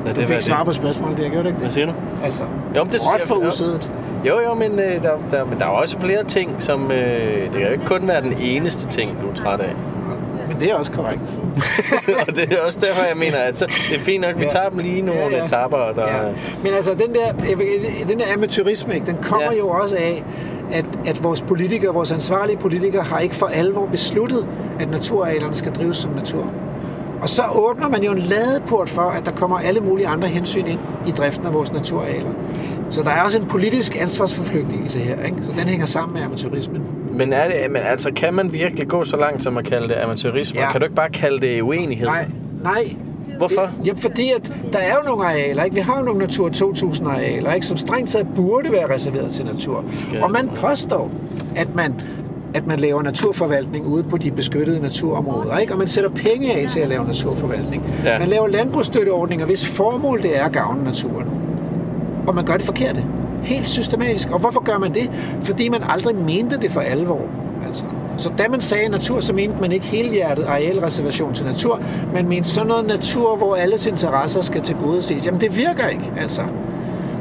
du det fik være svar det? på spørgsmålet der, gjorde du ikke Hvad det? siger du? Altså, Jo, men det råt for usædet. Jo, jo, men, øh, der, der, men der er også flere ting, som... Øh, det kan jo ikke kun være den eneste ting, du er træt af. Men det er også korrekt. [laughs] og det er også derfor, jeg mener, at så, det er fint nok, at vi Ja. tager dem lige nogle Ja, ja. etapper, der... Ja. Men altså, den der, den der amatørisme, ikke, den kommer Ja. ja. jo også af, at, at vores politikere, vores ansvarlige politikere, har ikke for alvor besluttet, at naturarealerne skal drives som natur. Og så åbner man jo en ladeport for, at der kommer alle mulige andre hensyn ind i driften af vores naturarealer. Så der er også en politisk ansvarsforflygtigelse her, ikke? så den hænger sammen med amatørismen. Men, er det, men altså, kan man virkelig gå så langt som at kalde det amatørisme? Ja. Kan du ikke bare kalde det uenighed? Nej, nej. Hvorfor? Ja, fordi at der er jo nogle arealer, ikke? Vi har jo nogle Natur 2000 arealer, ikke? Som strengt taget burde være reserveret til natur. Og man påstår, at man at man laver naturforvaltning ude på de beskyttede naturområder, ikke? og man sætter penge af til at lave naturforvaltning. Ja. Man laver landbrugsstøtteordninger, hvis formål det er at gavne naturen. Og man gør det forkerte. Helt systematisk. Og hvorfor gør man det? Fordi man aldrig mente det for alvor. Altså. Så da man sagde natur, så mente man ikke helhjertet arealreservation til natur. Man mente sådan noget natur, hvor alles interesser skal tilgodeses. Jamen det virker ikke, altså.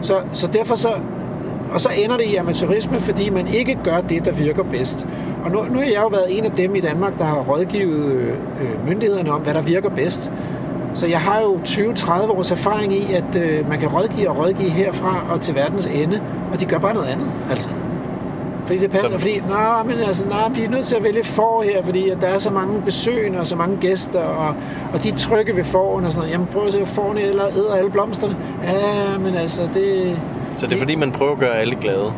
Så, så derfor så, og så ender det i amatørisme, fordi man ikke gør det, der virker bedst. Og nu, nu har jeg jo været en af dem i Danmark, der har rådgivet øh, myndighederne om, hvad der virker bedst. Så jeg har jo 20-30 års erfaring i, at øh, man kan rådgive og rådgive herfra og til verdens ende, og de gør bare noget andet, altså. Fordi det passer, Som- fordi, nej, men altså, nej, vi er nødt til at vælge for her, fordi at der er så mange besøgende og så mange gæster, og, og de er trygge ved foråren og sådan noget. Jamen prøv at se, forne eller æder alle blomsterne. Ja, men altså, det... Så det er fordi, man prøver at gøre alle glade.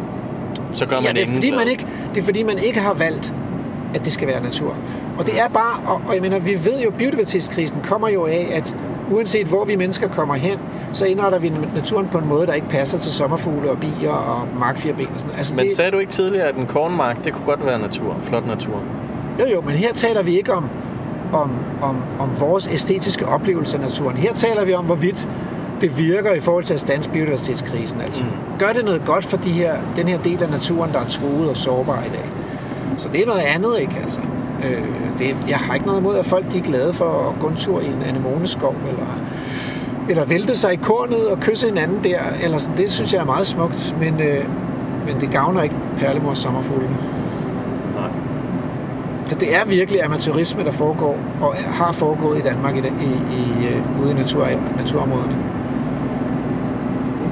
Så gør ja, man det er, fordi man ikke, det er fordi, man ikke har valgt, at det skal være natur. Og det er bare, og, og jeg mener, vi ved jo, biodiversitetskrisen kommer jo af, at uanset hvor vi mennesker kommer hen, så indretter vi naturen på en måde, der ikke passer til sommerfugle og bier og markfirben og sådan noget. Altså, Men det, sagde du ikke tidligere, at en kornmark, det kunne godt være natur, flot natur? Jo, jo, men her taler vi ikke om, om, om, om vores æstetiske oplevelse af naturen. Her taler vi om, hvorvidt det virker i forhold til at stands biodiversitetskrisen. Altså. Mm. Gør det noget godt for de her, den her del af naturen, der er truet og sårbar i dag? Så det er noget andet, ikke? Altså, øh, det, jeg har ikke noget imod, at folk de er glade for at gå en tur i en anemoneskov, eller, eller vælte sig i kornet og kysse hinanden der. Eller sådan. Det synes jeg er meget smukt, men, øh, men det gavner ikke perlemors sommerfuglene. Nej. Så det er virkelig amatørisme, der foregår, og har foregået i Danmark i, i, i, øh, ude i natur, naturområderne.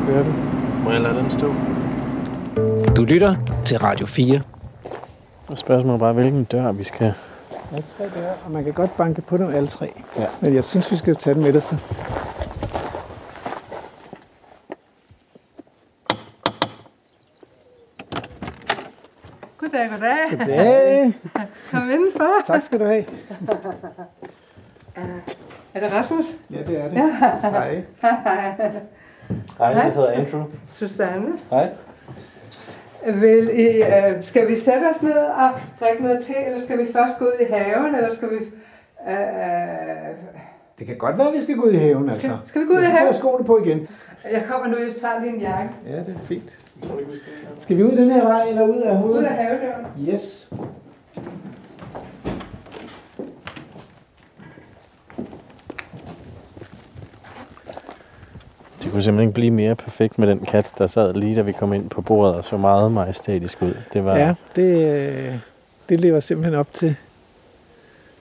Hører du? Må jeg lade den stå? Du lytter til Radio 4. Og spørgsmålet er bare, hvilken dør vi skal... Er tre døre, og man kan godt banke på dem alle tre. Ja. Men jeg synes, vi skal tage den midterste. Goddag, goddag. Goddag. [laughs] Kom indenfor. Tak skal du have. [laughs] Er det Rasmus? Ja, det er det. Hej. [laughs] Hej, jeg hedder Andrew. Susanne? Hej. Vil I, øh, skal vi sætte os ned og drikke noget te, eller skal vi først gå ud i haven, eller skal vi... Øh, øh, Det kan godt være, at vi skal gå ud i haven, altså. Skal- skal vi gå ud i jeg haven? Jeg skoene på igen. jeg kommer nu, jeg tager lige en jakke. Ja, det er fint. Skal vi ud den her vej, eller ud af Ud hovedet? af havedøren. Yes. Kunne simpelthen ikke blive mere perfekt med den kat, der sad lige da vi kom ind på bordet og så meget majestætisk ud. Det var... Ja, det, øh, det lever simpelthen op til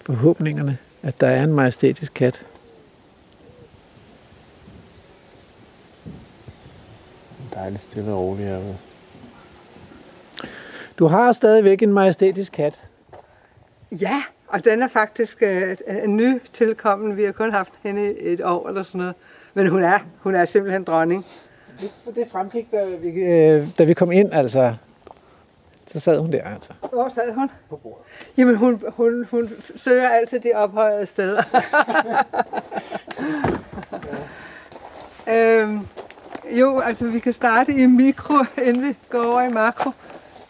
forhåbningerne, at der er en majestætisk kat. dejligt stille og roligt herude. Du har stadigvæk en majestætisk kat. Ja, og den er faktisk øh, en ny tilkommen. Vi har kun haft hende i et år eller sådan noget. Men hun er, hun er simpelthen dronning. Det, det fremgik, da vi, øh, da vi kom ind, altså. Så sad hun der, altså. Hvor sad hun? På bordet. Jamen, hun, hun, hun søger altid de ophøjede steder. [laughs] øhm, jo, altså vi kan starte i mikro, inden vi går over i makro.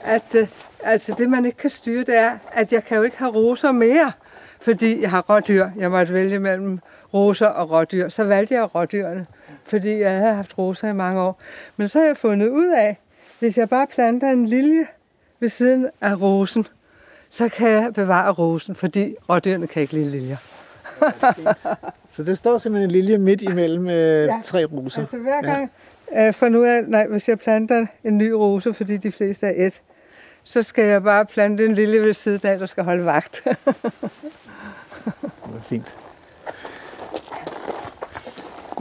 At, øh, altså det, man ikke kan styre, det er, at jeg kan jo ikke have roser mere, fordi jeg har rådyr. Jeg måtte vælge mellem roser og rådyr. Så valgte jeg rådyrene, fordi jeg havde haft roser i mange år. Men så har jeg fundet ud af, hvis jeg bare planter en lilje ved siden af rosen, så kan jeg bevare rosen, fordi rådyrene kan ikke lide liljer. [laughs] Så det står simpelthen en lilje midt imellem øh, Ja. tre roser. Altså hver gang, ja. øh, for nu er, nej, hvis jeg planter en ny rose, fordi de fleste er et, så skal jeg bare plante en lille ved siden af, der skal holde vagt. [laughs] Det er fint.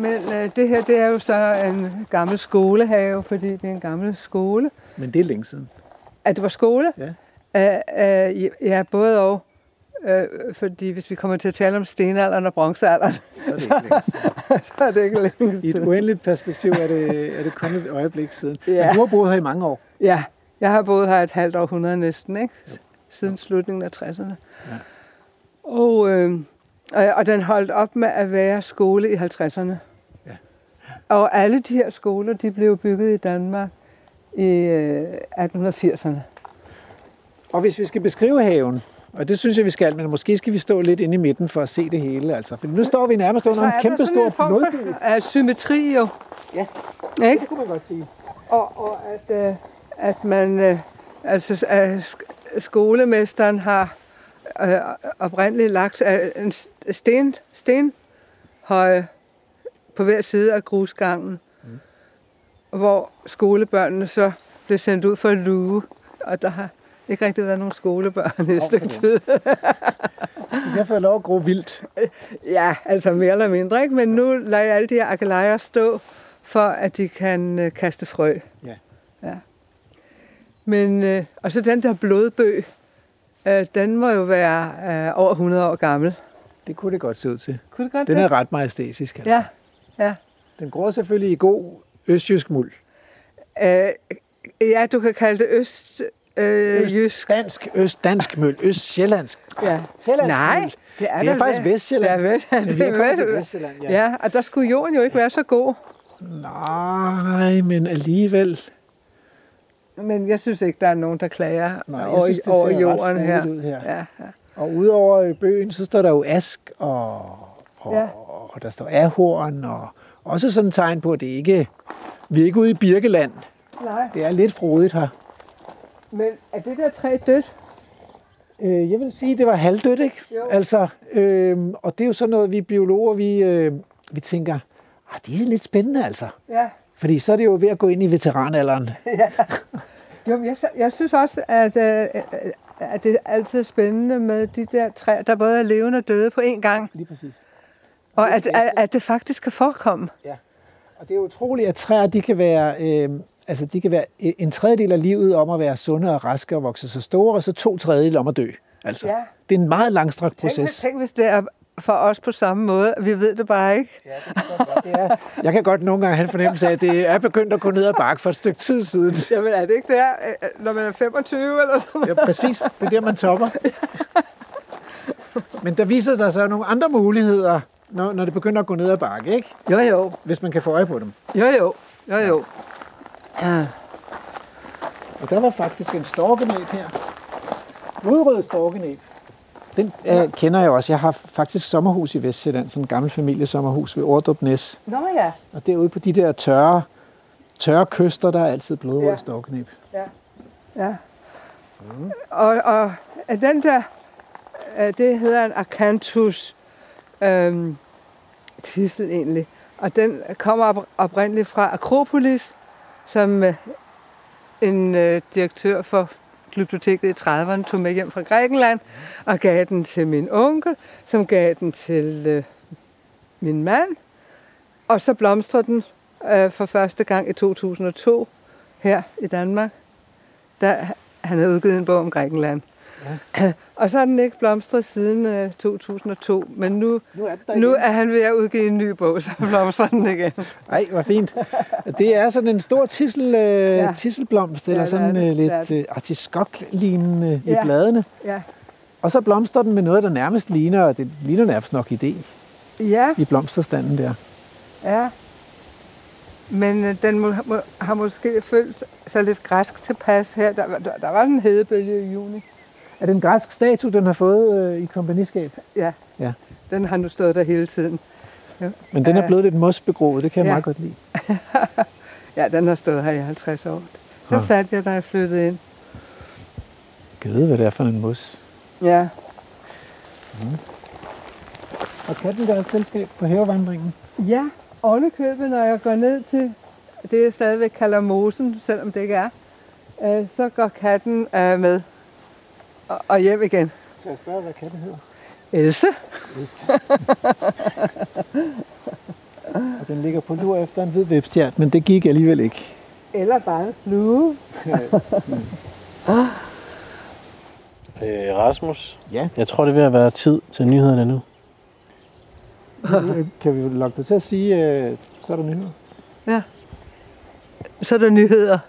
Men øh, det her, det er jo så en gammel skolehave, fordi det er en gammel skole. Men det er længe siden. At det var skole? Ja. Øh, øh, ja, både og. Øh, fordi hvis vi kommer til at tale om stenalderen og bronzealderen, Så er det ikke længe siden. [laughs] så er det ikke længe I et siden. uendeligt perspektiv er det, er det kun et øjeblik siden. Ja. Men du har boet her i mange år. Ja, jeg har boet her et halvt århundrede næsten, ikke? Siden slutningen af 60'erne. Ja. Og, øh, og, og den holdt op med at være skole i 50'erne. Og alle de her skoler, de blev bygget i Danmark i øh, 1880'erne. Og hvis vi skal beskrive haven, og det synes jeg, vi skal, men måske skal vi stå lidt inde i midten for at se det hele. Altså. For nu står vi nærmest under en kæmpe stor blodbøg. af symmetri jo. Ja. Ikke? Det kunne man godt sige. Og, og at, øh, at man, øh, altså at sk- skolemesteren har øh, oprindeligt lagt øh, en sten, stenhøje på hver side af grusgangen, mm. hvor skolebørnene så blev sendt ud for at luge, og der har ikke rigtig været nogen skolebørn i et stykke tid. De har fået lov at gro vildt. Ja, altså mere eller mindre, ikke? Men nu lader jeg alle de her akelejer stå, for at de kan øh, kaste frø. Ja. ja. Men, øh, og så den der blodbøg, øh, den må jo være øh, over 100 år gammel. Det kunne det godt se ud til. Kunne det godt Den det? er ret majestætisk. Altså. Ja, ja. Den gror selvfølgelig i god østjysk muld. Øh, ja, du kan kalde det øst, øh, jysk. Dansk, øst-dansk møl, øst-sjællandsk. Ja. Sjællandsk Nej, møl. det er, Det er faktisk Vestjylland. Det er er Det er Vest- Vestjylland, ja. Ja, og der skulle jorden jo ikke være så god. Nej, men alligevel. Men jeg synes ikke, der er nogen, der klager Nej, over, synes, det over jorden her. ud her. Ja, ja. Og udover bøgen, så står der jo ask, og, og, Ja. Ja. og der står ahorn, og også sådan et tegn på, at det ikke, vi er ikke ude i Birkeland. Nej, Det er lidt frodigt her. men er det der træ dødt? Øh, jeg vil sige, at det var halvdødt, ikke? Jo. Altså, øh, og det er jo sådan noget, vi biologer, vi, øh, vi tænker, ah, det er lidt spændende altså. Ja. Fordi så er det jo ved at gå ind i veteranalderen. [laughs] Jo, men jeg, jeg synes også, at, øh, at det er altid spændende med de der træer, der både er levende og døde på én gang. Lige præcis. Og at, at, at det faktisk kan forekomme. Og det er utroligt, at træer, de kan være, øh, altså de kan være en tredjedel af livet om at være sunde og raske og vokse så store, og så to tredjedel om at dø. Altså, Ja. det er en meget langstrakt Tænk, proces. tænk, hvis det er for os på samme måde. Vi ved det bare ikke. Det er, jeg kan godt nogle gange have en fornemmelse af, at det er begyndt at gå ned ad bakke for et stykke tid siden. Jamen er det ikke der, når man er 25 eller sådan Ja, præcis. Det er der, man topper. [laughs] Men der viser der sig nogle andre muligheder, når, når det begynder at gå ned ad bakke, ikke? Jo, jo. Hvis man kan få øje på dem. Jo, jo. Jo, jo. Ja. Og der var faktisk en storkenæb her. Blodrød storkenæb. Den øh, kender jeg også. Jeg har faktisk sommerhus i Vestjylland, sådan en gammel familiesommerhus ved Ordrup Næs. Nå ja. Og derude på de der tørre, tørre kyster, der er altid blodrød Ja. ja. storkenæb. Ja. Og, og at den der, øh, det hedder en acanthus øhm, titel egentlig. Og den kommer op, oprindeligt fra Akropolis, som øh, en øh, direktør for glyptoteket i 30'erne tog med hjem fra Grækenland og gav den til min onkel, som gav den til øh, min mand. Og så blomstrede den øh, for første gang i 2002 her i Danmark. da han havde udgivet en bog om Grækenland. Ja. [clears throat] Og så har den ikke blomstret siden øh, 2002, men nu, Nu er nu er han ved at udgive en ny bog, så [laughs] blomstrer den igen. Ej, hvor fint. Det er sådan en stor tissel, øh, Ja. tisselblomst, eller Ja, er sådan det. øh, er lidt øh, artiskok-lignende i Ja. bladene. Ja. Og så blomstrer den med noget, der nærmest ligner, og det ligner nærmest nok idé Ja, i blomsterstanden der. ja. Men øh, den må, må, har måske følt sig lidt græsk tilpas her. Der, der, der var en hedebølge i juni. Er det en græsk statue, den har fået øh, i kompagniskab? Ja. Ja. Den har nu stået der hele tiden. Men den er Ja. blevet lidt mosbegroet, det kan jeg Ja. meget godt lide. [laughs] Ja, den har stået her i 50 år. Så Ah. satte jeg, da jeg flyttede ind. Jeg ved, hvad det er for en mos. Ja. Og katten gør selskab på havevandringen. Ja, ovenikøbet, når jeg går ned til det, jeg stadigvæk kalder mosen, selvom det ikke er, øh, så går katten øh, med og, og hjem igen. Så jeg spørger, hvad katten hedder. Else? Og den ligger på lur efter en hvid vipstjert, men det gik alligevel ikke. Eller bare en flue. [laughs] Øh, Rasmus, Ja. jeg tror, det er ved at være tid til nyhederne nu. [laughs] Kan vi lokke dig til at sige, øh, så er der nyheder? Så er der nyheder.